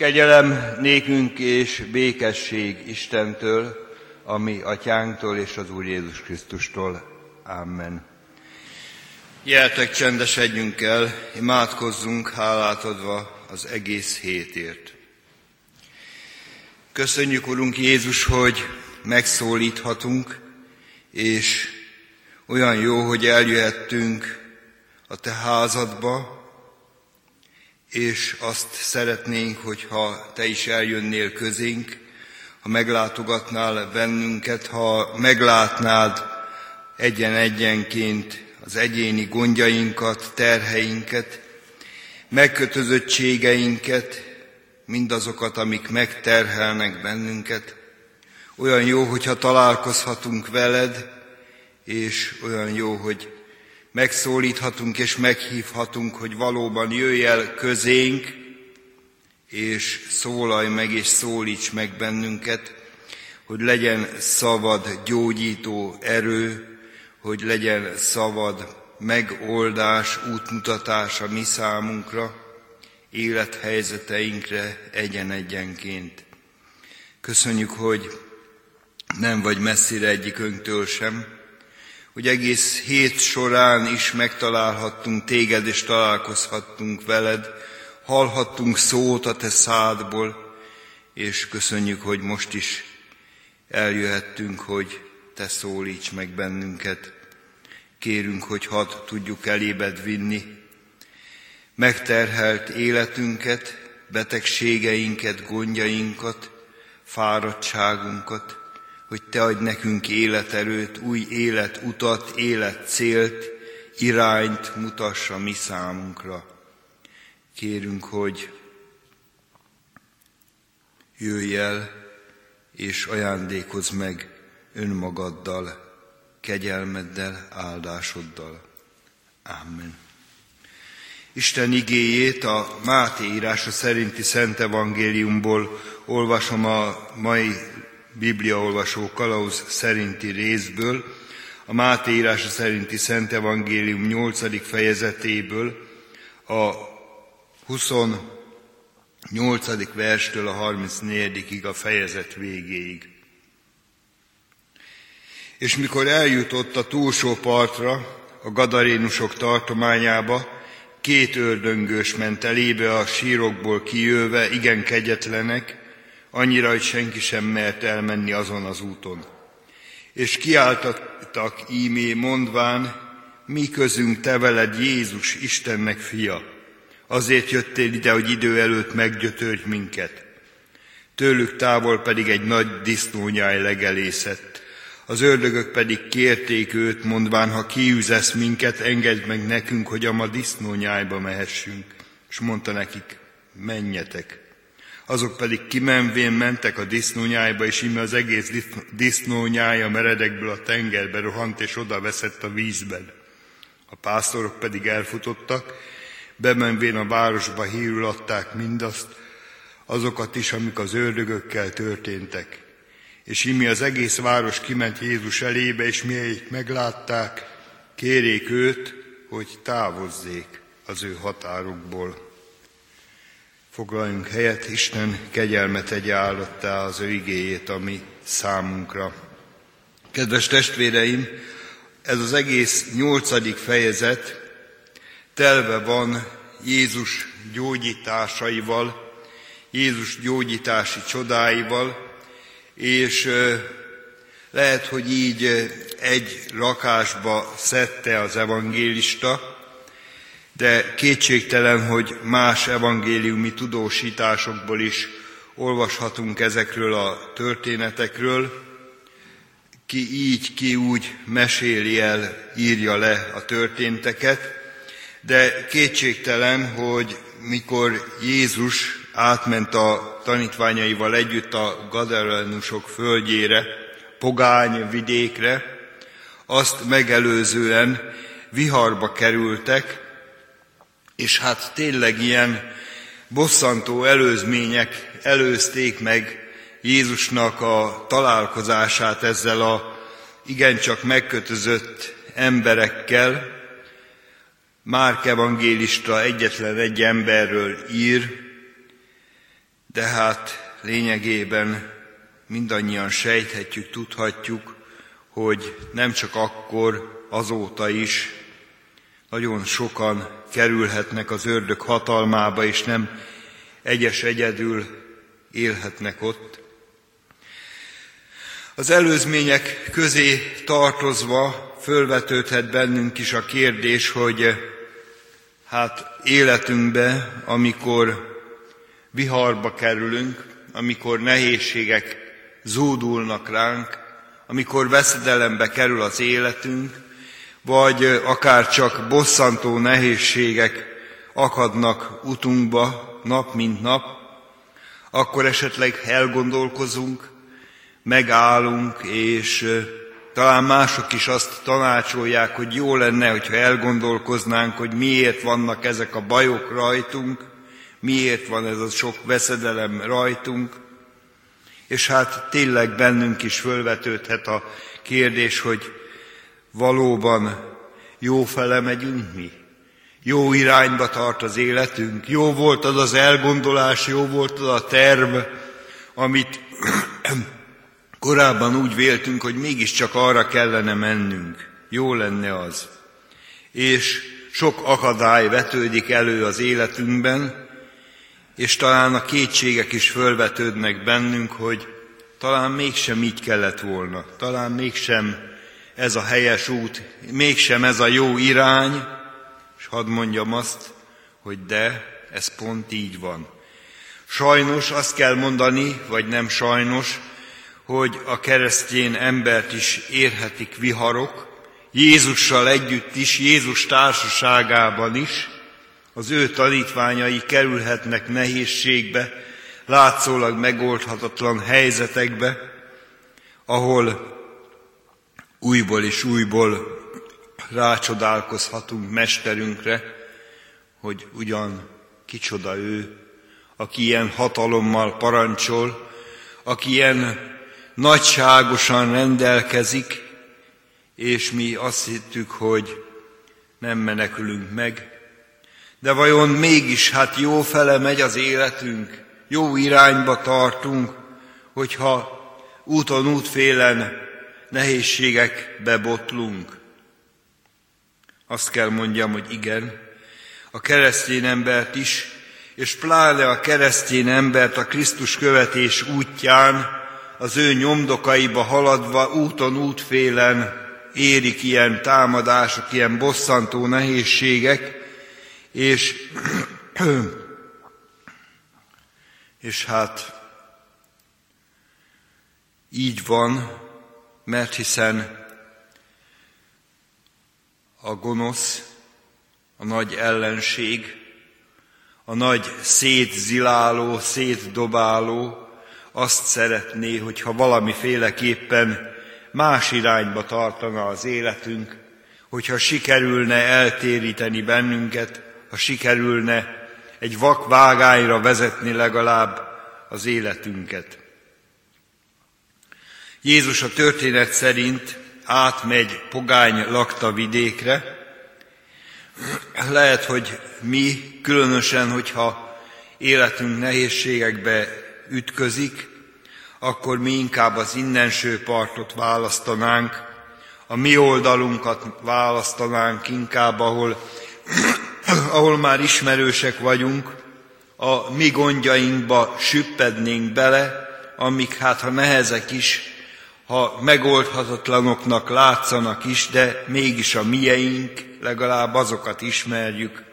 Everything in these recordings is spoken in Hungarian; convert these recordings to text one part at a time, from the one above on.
Kegyelem nékünk és békesség Istentől, ami atyánktól és az Úr Jézus Krisztustól. Amen. Jeltek csendesedjünk el, imádkozzunk hálát adva az egész hétért. Köszönjük, Urunk Jézus, hogy megszólíthatunk, és olyan jó, hogy eljöhettünk a Te házadba, és azt szeretnénk, hogyha Te is eljönnél közénk, ha meglátogatnál bennünket, ha meglátnád egyen-egyenként az egyéni gondjainkat, terheinket, megkötözöttségeinket, mindazokat, amik megterhelnek bennünket. Olyan jó, hogyha találkozhatunk veled, és olyan jó, hogy megszólíthatunk és meghívhatunk, hogy valóban jöjj el közénk, és szólalj meg és szólíts meg bennünket, hogy legyen szabad gyógyító erő, hogy legyen szabad megoldás, útmutatás a mi számunkra, élethelyzeteinkre egyen-egyenként. Köszönjük, hogy nem vagy messzire egyikünktől sem, hogy egész hét során is megtalálhattunk téged, és találkozhattunk veled, hallhattunk szót a te szádból, és köszönjük, hogy most is eljöhettünk, hogy te szólíts meg bennünket. Kérünk, hogy hadd tudjuk elébed vinni megterhelt életünket, betegségeinket, gondjainkat, fáradtságunkat, hogy Te adj nekünk életerőt, új életutat, életcélt, irányt mutassa mi számunkra. Kérünk, hogy jöjj el, és ajándékozz meg önmagaddal, kegyelmeddel, áldásoddal. Amen. Isten igéjét a Máté írása szerinti Szent Evangéliumból olvasom a mai bibliaolvasó kalauz szerinti részből, a Máté írása szerinti Szent Evangélium 8. fejezetéből, a 28. verstől a 34. a fejezet végéig. És mikor eljutott a túlsó partra, a gadarénusok tartományába, két ördöngős ment elébe a sírokból kijöve, igen kegyetlenek, annyira, hogy senki sem mert elmenni azon az úton. És kiáltattak ímé mondván, mi közünk te veled Jézus, Istennek fia. Azért jöttél ide, hogy idő előtt meggyötörj minket. Tőlük távol pedig egy nagy disznónyáj legelészett. Az ördögök pedig kérték őt, mondván, ha kiűzesz minket, engedd meg nekünk, hogy a ma disznónyájba mehessünk. És mondta nekik, menjetek azok pedig kimenvén mentek a disznónyájba, és íme az egész disznónyája meredekből a tengerbe rohant, és oda veszett a vízben. A pásztorok pedig elfutottak, bemenvén a városba hírül adták mindazt, azokat is, amik az ördögökkel történtek. És imi az egész város kiment Jézus elébe, és miért meglátták, kérék őt, hogy távozzék az ő határukból. Foglaljunk helyet, Isten kegyelmet tegye állottá az ő igéjét, ami számunkra. Kedves testvéreim, ez az egész nyolcadik fejezet telve van Jézus gyógyításaival, Jézus gyógyítási csodáival, és lehet, hogy így egy rakásba szedte az evangélista, de kétségtelen, hogy más evangéliumi tudósításokból is olvashatunk ezekről a történetekről, ki így, ki úgy meséli el, írja le a történteket, de kétségtelen, hogy mikor Jézus átment a tanítványaival együtt a Gadarenusok földjére, pogány vidékre, azt megelőzően viharba kerültek, és hát tényleg ilyen bosszantó előzmények előzték meg Jézusnak a találkozását ezzel a igencsak megkötözött emberekkel. Márk evangélista egyetlen egy emberről ír, De hát lényegében mindannyian sejthetjük, tudhatjuk, hogy nem csak akkor, azóta is nagyon sokan kerülhetnek az ördög hatalmába, és nem egyes egyedül élhetnek ott. Az előzmények közé tartozva fölvetődhet bennünk is a kérdés, hogy hát életünkbe, amikor viharba kerülünk, amikor nehézségek zúdulnak ránk, amikor veszedelembe kerül az életünk, vagy akár csak bosszantó nehézségek akadnak utunkba nap mint nap, akkor esetleg elgondolkozunk, megállunk, és talán mások is azt tanácsolják, hogy jó lenne, hogyha elgondolkoznánk, hogy miért vannak ezek a bajok rajtunk, miért van ez a sok veszedelem rajtunk, és hát tényleg bennünk is fölvetődhet a kérdés, hogy valóban jó fele megyünk mi? Jó irányba tart az életünk? Jó volt az az elgondolás, jó volt az a terv, amit korábban úgy véltünk, hogy mégiscsak arra kellene mennünk. Jó lenne az. És sok akadály vetődik elő az életünkben, és talán a kétségek is fölvetődnek bennünk, hogy talán mégsem így kellett volna, talán mégsem ez a helyes út, mégsem ez a jó irány, és hadd mondjam azt, hogy de, ez pont így van. Sajnos azt kell mondani, vagy nem sajnos, hogy a keresztény embert is érhetik viharok, Jézussal együtt is, Jézus társaságában is, az ő tanítványai kerülhetnek nehézségbe, látszólag megoldhatatlan helyzetekbe, ahol újból és újból rácsodálkozhatunk Mesterünkre, hogy ugyan kicsoda ő, aki ilyen hatalommal parancsol, aki ilyen nagyságosan rendelkezik, és mi azt hittük, hogy nem menekülünk meg, de vajon mégis hát jó fele megy az életünk, jó irányba tartunk, hogyha úton útfélen nehézségekbe botlunk. Azt kell mondjam, hogy igen, a keresztény embert is, és pláne a keresztény embert a Krisztus követés útján, az ő nyomdokaiba haladva úton útfélen érik ilyen támadások, ilyen bosszantó nehézségek, és, és hát így van, mert hiszen a gonosz, a nagy ellenség, a nagy szétziláló, szétdobáló azt szeretné, hogyha valamiféleképpen más irányba tartana az életünk, hogyha sikerülne eltéríteni bennünket ha sikerülne egy vak vágányra vezetni legalább az életünket. Jézus a történet szerint átmegy pogány lakta vidékre. Lehet, hogy mi, különösen, hogyha életünk nehézségekbe ütközik, akkor mi inkább az innenső partot választanánk, a mi oldalunkat választanánk inkább, ahol ahol már ismerősek vagyunk, a mi gondjainkba süppednénk bele, amik hát ha nehezek is, ha megoldhatatlanoknak látszanak is, de mégis a mieink, legalább azokat ismerjük.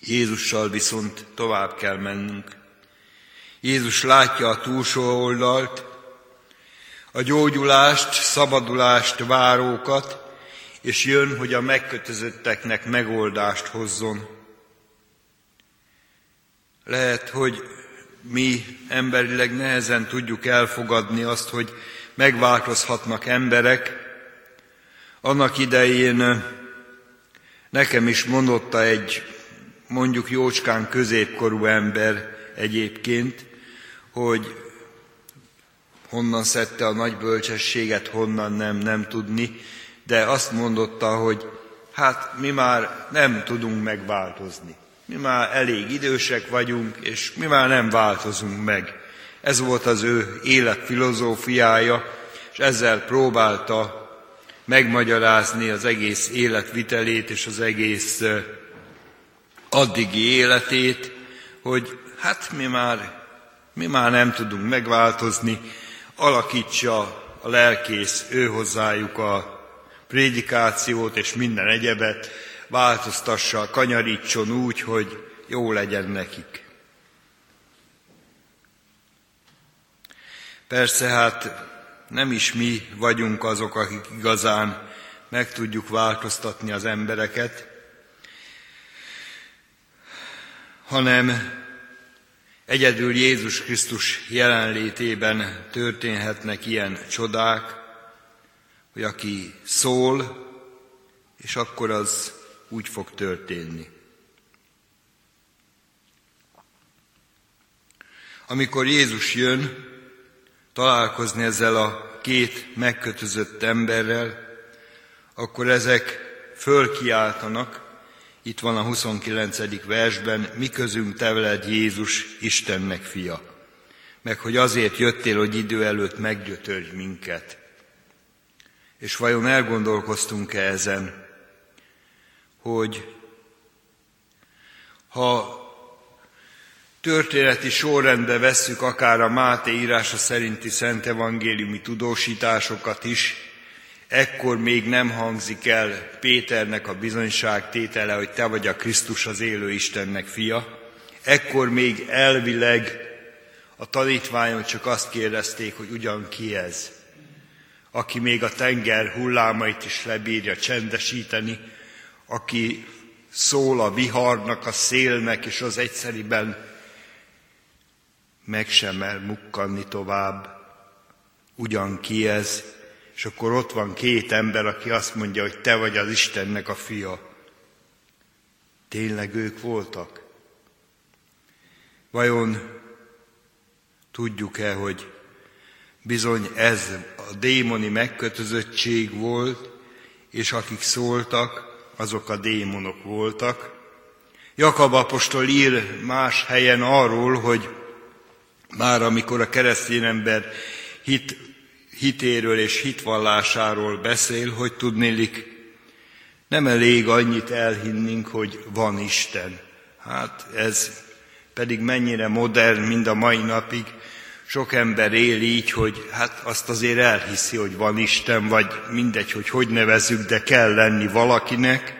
Jézussal viszont tovább kell mennünk. Jézus látja a túlsó oldalt, a gyógyulást, szabadulást várókat, és jön, hogy a megkötözötteknek megoldást hozzon. Lehet, hogy mi emberileg nehezen tudjuk elfogadni azt, hogy megváltozhatnak emberek. Annak idején nekem is mondotta egy mondjuk jócskán középkorú ember egyébként, hogy honnan szedte a nagy bölcsességet, honnan nem, nem tudni, de azt mondotta, hogy hát mi már nem tudunk megváltozni. Mi már elég idősek vagyunk, és mi már nem változunk meg. Ez volt az ő élet filozófiája, és ezzel próbálta megmagyarázni az egész életvitelét és az egész addigi életét, hogy hát mi már, mi már nem tudunk megváltozni, alakítsa a lelkész ő hozzájuk a prédikációt és minden egyebet, változtassa, kanyarítson úgy, hogy jó legyen nekik. Persze hát nem is mi vagyunk azok, akik igazán meg tudjuk változtatni az embereket, hanem egyedül Jézus Krisztus jelenlétében történhetnek ilyen csodák, hogy aki szól, és akkor az úgy fog történni. Amikor Jézus jön találkozni ezzel a két megkötözött emberrel, akkor ezek fölkiáltanak, itt van a 29. versben, mi közünk te veled Jézus, Istennek fia, meg hogy azért jöttél, hogy idő előtt meggyötörj minket. És vajon elgondolkoztunk-e ezen, hogy ha történeti sorrendbe vesszük akár a Máté írása szerinti Szent Evangéliumi tudósításokat is, ekkor még nem hangzik el Péternek a bizonyságtétele, hogy te vagy a Krisztus az élő Istennek fia. Ekkor még elvileg a tanítványok csak azt kérdezték, hogy ugyan ki ez, aki még a tenger hullámait is lebírja csendesíteni, aki szól a viharnak, a szélnek, és az egyszeriben meg sem el mukkanni tovább. Ugyan ki ez? És akkor ott van két ember, aki azt mondja, hogy te vagy az Istennek a fia. Tényleg ők voltak? Vajon tudjuk-e, hogy bizony ez a démoni megkötözöttség volt, és akik szóltak, azok a démonok voltak. Jakab apostol ír más helyen arról, hogy már amikor a keresztény ember hit, hitéről és hitvallásáról beszél, hogy tudnélik, nem elég annyit elhinnünk, hogy van Isten. Hát ez pedig mennyire modern, mind a mai napig. Sok ember él így, hogy hát azt azért elhiszi, hogy van Isten, vagy mindegy, hogy hogy nevezzük, de kell lenni valakinek.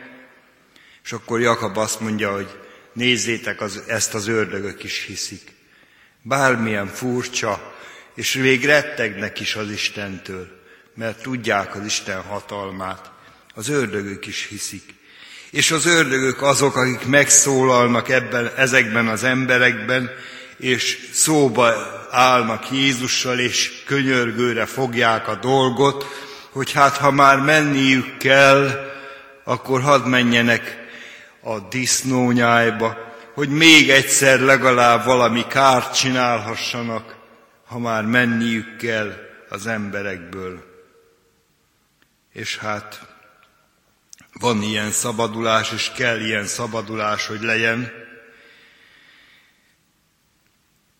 És akkor Jakab azt mondja, hogy nézzétek, az, ezt az ördögök is hiszik bármilyen furcsa, és még rettegnek is az Istentől, mert tudják az Isten hatalmát. Az ördögök is hiszik. És az ördögök azok, akik megszólalnak ebben, ezekben az emberekben, és szóba állnak Jézussal, és könyörgőre fogják a dolgot, hogy hát ha már menniük kell, akkor hadd menjenek a disznónyájba, hogy még egyszer legalább valami kárt csinálhassanak, ha már menniük kell az emberekből. És hát van ilyen szabadulás, és kell ilyen szabadulás, hogy legyen.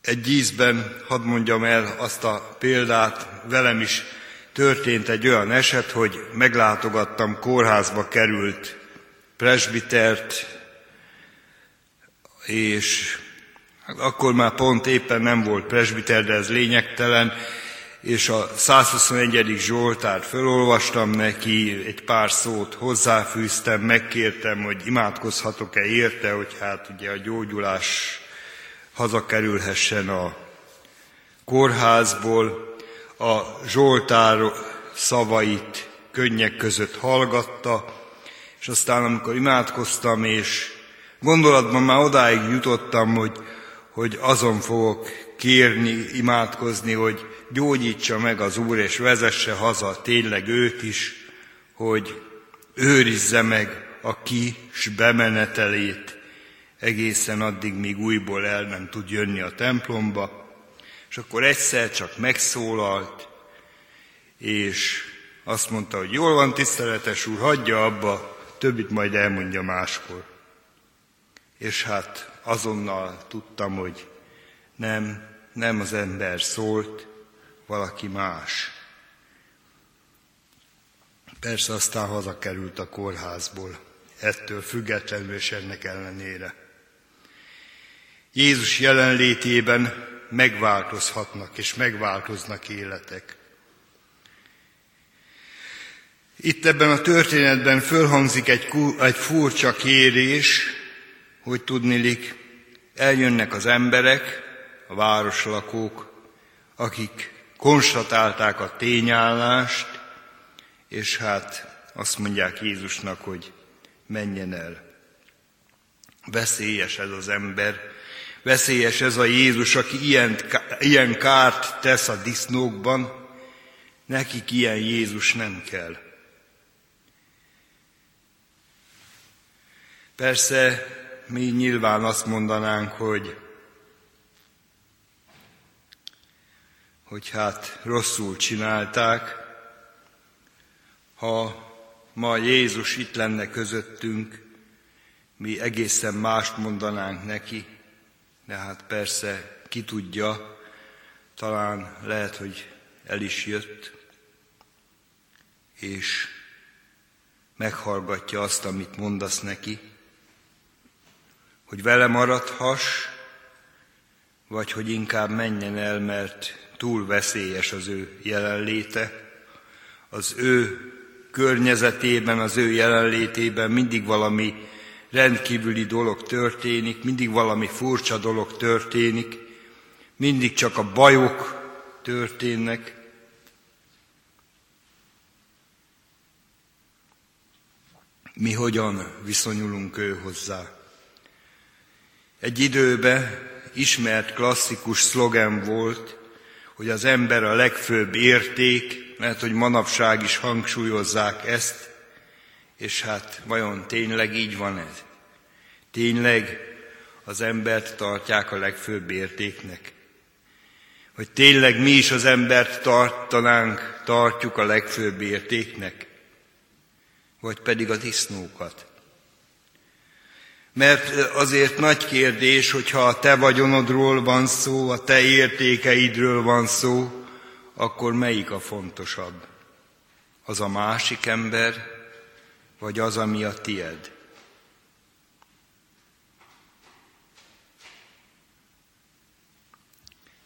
Egy ízben hadd mondjam el azt a példát, velem is történt egy olyan eset, hogy meglátogattam kórházba került presbitert, és akkor már pont éppen nem volt presbiter, de ez lényegtelen, és a 121. Zsoltárt felolvastam neki, egy pár szót hozzáfűztem, megkértem, hogy imádkozhatok-e érte, hogy hát ugye a gyógyulás hazakerülhessen a kórházból. A Zsoltár szavait könnyek között hallgatta, és aztán amikor imádkoztam, és Gondolatban már odáig jutottam, hogy, hogy azon fogok kérni, imádkozni, hogy gyógyítsa meg az Úr, és vezesse haza tényleg őt is, hogy őrizze meg a kis bemenetelét egészen addig, míg újból el nem tud jönni a templomba. És akkor egyszer csak megszólalt, és azt mondta, hogy jól van, tiszteletes úr, hagyja abba, többit majd elmondja máskor. és hát azonnal tudtam, hogy nem, nem az ember szólt, valaki más. Persze aztán hazakerült a kórházból, ettől függetlenül és ennek ellenére. Jézus jelenlétében megváltozhatnak és megváltoznak életek. Itt ebben a történetben fölhangzik egy, egy furcsa kérés, hogy tudnilik, eljönnek az emberek, a városlakók, akik konstatálták a tényállást, és hát azt mondják Jézusnak, hogy menjen el. Veszélyes ez az ember, veszélyes ez a Jézus, aki ilyen, ilyen kárt tesz a disznókban, nekik ilyen Jézus nem kell. Persze mi nyilván azt mondanánk, hogy hogy hát rosszul csinálták, ha ma Jézus itt lenne közöttünk, mi egészen mást mondanánk neki, de hát persze ki tudja, talán lehet, hogy el is jött, és meghallgatja azt, amit mondasz neki, hogy vele maradhass, vagy hogy inkább menjen el, mert túl veszélyes az ő jelenléte, az ő környezetében, az ő jelenlétében mindig valami rendkívüli dolog történik, mindig valami furcsa dolog történik, mindig csak a bajok történnek. Mi hogyan viszonyulunk ő hozzá? Egy időben ismert klasszikus szlogen volt, hogy az ember a legfőbb érték, mert hogy manapság is hangsúlyozzák ezt, és hát vajon tényleg így van ez? Tényleg az embert tartják a legfőbb értéknek? Hogy tényleg mi is az embert tartanánk, tartjuk a legfőbb értéknek? Vagy pedig a disznókat? Mert azért nagy kérdés, hogyha a te vagyonodról van szó, a te értékeidről van szó, akkor melyik a fontosabb? Az a másik ember, vagy az, ami a tied?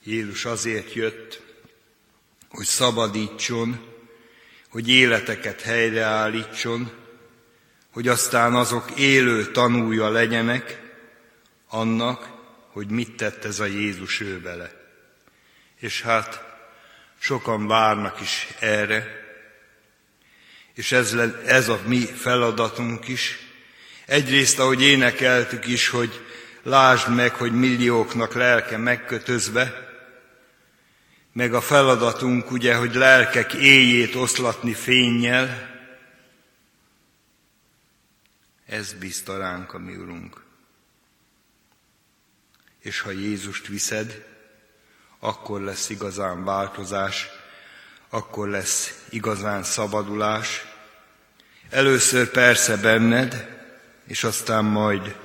Jézus azért jött, hogy szabadítson, hogy életeket helyreállítson, hogy aztán azok élő tanúja legyenek annak, hogy mit tett ez a Jézus ő vele. És hát sokan várnak is erre, és ez, ez a mi feladatunk is. Egyrészt, ahogy énekeltük is, hogy lásd meg, hogy millióknak lelke megkötözve, meg a feladatunk ugye, hogy lelkek éjét oszlatni fényjel, ez bízta ránk a mi Urunk. És ha Jézust viszed, akkor lesz igazán változás, akkor lesz igazán szabadulás. Először persze benned, és aztán majd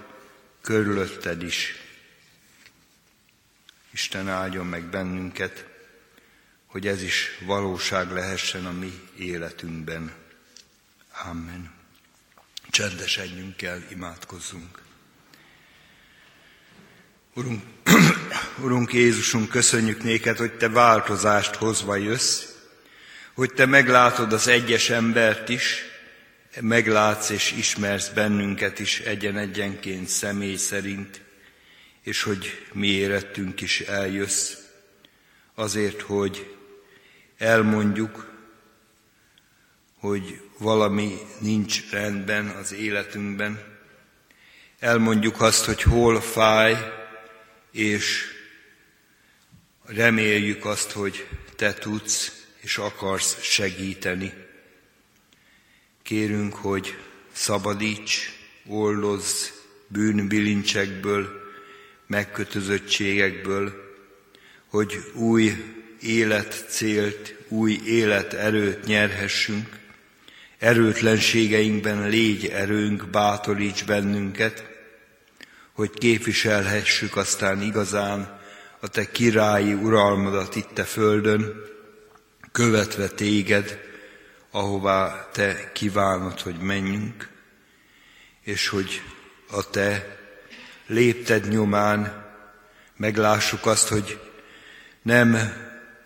körülötted is. Isten áldjon meg bennünket, hogy ez is valóság lehessen a mi életünkben. Amen. Csendesedjünk el, imádkozzunk. Urunk, Urunk Jézusunk, köszönjük néked, hogy Te változást hozva jössz, hogy Te meglátod az egyes embert is, meglátsz és ismersz bennünket is egyen-egyenként személy szerint, és hogy mi érettünk is eljössz, azért, hogy elmondjuk, hogy valami nincs rendben az életünkben. Elmondjuk azt, hogy hol fáj, és reméljük azt, hogy te tudsz és akarsz segíteni. Kérünk, hogy szabadíts, ollozz bűnbilincsekből, megkötözöttségekből, hogy új életcélt, új életerőt nyerhessünk, erőtlenségeinkben légy erőnk, bátoríts bennünket, hogy képviselhessük aztán igazán a te királyi uralmadat itt a földön, követve téged, ahová te kívánod, hogy menjünk, és hogy a te lépted nyomán meglássuk azt, hogy nem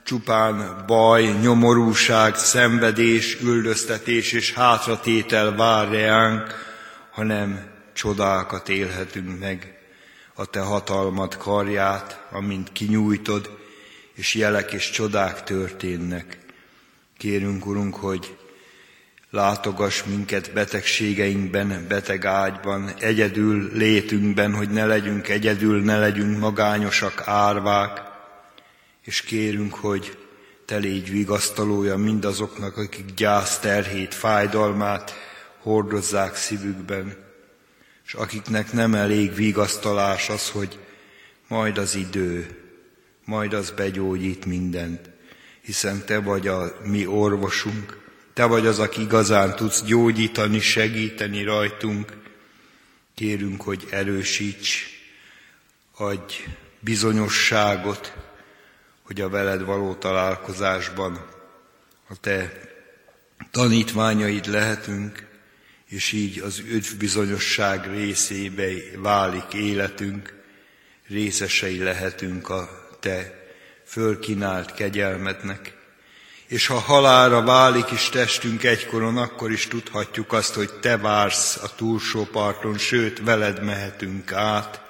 csupán baj, nyomorúság, szenvedés, üldöztetés és hátratétel vár reánk, hanem csodákat élhetünk meg a Te hatalmad karját, amint kinyújtod, és jelek és csodák történnek. Kérünk, Urunk, hogy látogass minket betegségeinkben, beteg ágyban, egyedül létünkben, hogy ne legyünk egyedül, ne legyünk magányosak, árvák, és kérünk, hogy te légy vigasztalója mindazoknak, akik gyász terhét, fájdalmát hordozzák szívükben, és akiknek nem elég vigasztalás az, hogy majd az idő, majd az begyógyít mindent, hiszen te vagy a mi orvosunk, te vagy az, aki igazán tudsz gyógyítani, segíteni rajtunk. Kérünk, hogy erősíts, adj bizonyosságot, hogy a veled való találkozásban a te tanítványaid lehetünk, és így az bizonyosság részébe válik életünk, részesei lehetünk a te fölkínált kegyelmednek. És ha halára válik is testünk egykoron, akkor is tudhatjuk azt, hogy te vársz a túlsó parton, sőt, veled mehetünk át,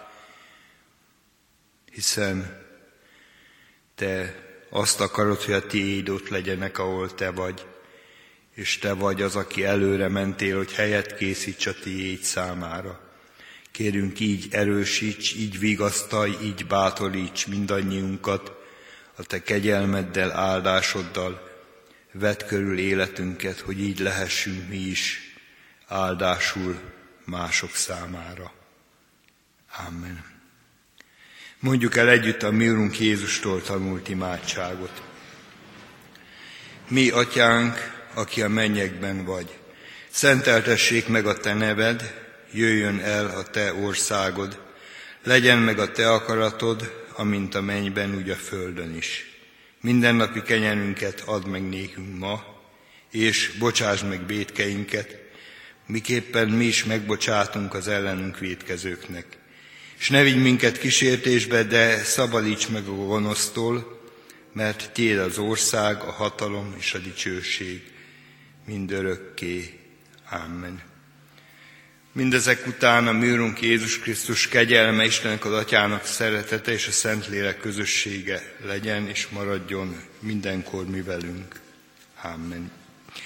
hiszen te azt akarod, hogy a tiéd ott legyenek, ahol te vagy, és te vagy az, aki előre mentél, hogy helyet készíts a tiéd számára. Kérünk így erősíts, így vigasztalj, így bátoríts mindannyiunkat a te kegyelmeddel, áldásoddal, vedd körül életünket, hogy így lehessünk mi is áldásul mások számára. Amen. Mondjuk el együtt a mi Urunk Jézustól tanult imádságot. Mi, Atyánk, aki a mennyekben vagy, szenteltessék meg a Te neved, jöjjön el a Te országod, legyen meg a Te akaratod, amint a mennyben, úgy a földön is. Mindennapi kenyerünket add meg nékünk ma, és bocsáss meg bétkeinket, miképpen mi is megbocsátunk az ellenünk védkezőknek és ne vigy minket kísértésbe, de szabadíts meg a gonosztól, mert Tiéd az ország, a hatalom és a dicsőség mindörökké. Amen. Mindezek után a mi Jézus Krisztus kegyelme, Istennek az Atyának szeretete és a Szentlélek közössége legyen és maradjon mindenkor mi velünk. Amen.